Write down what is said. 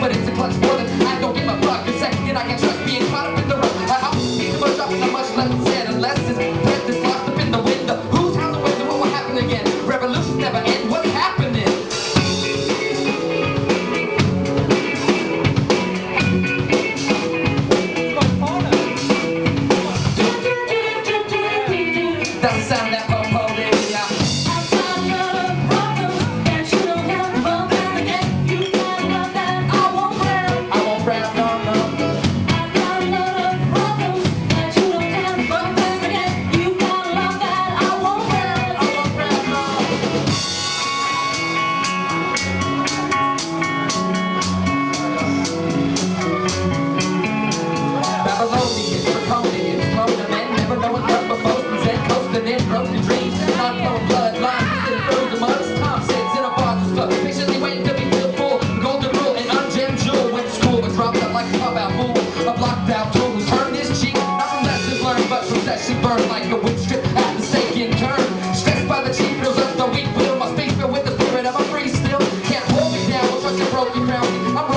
but it's a clutch more than I don't give a fuck the second I can trust being caught up in the rush. I'll be the first up, the much less said unless it's breath is locked up in the window. Who's how the window? What will happen again? Revolution never end. What's happening? That's the sound broken family.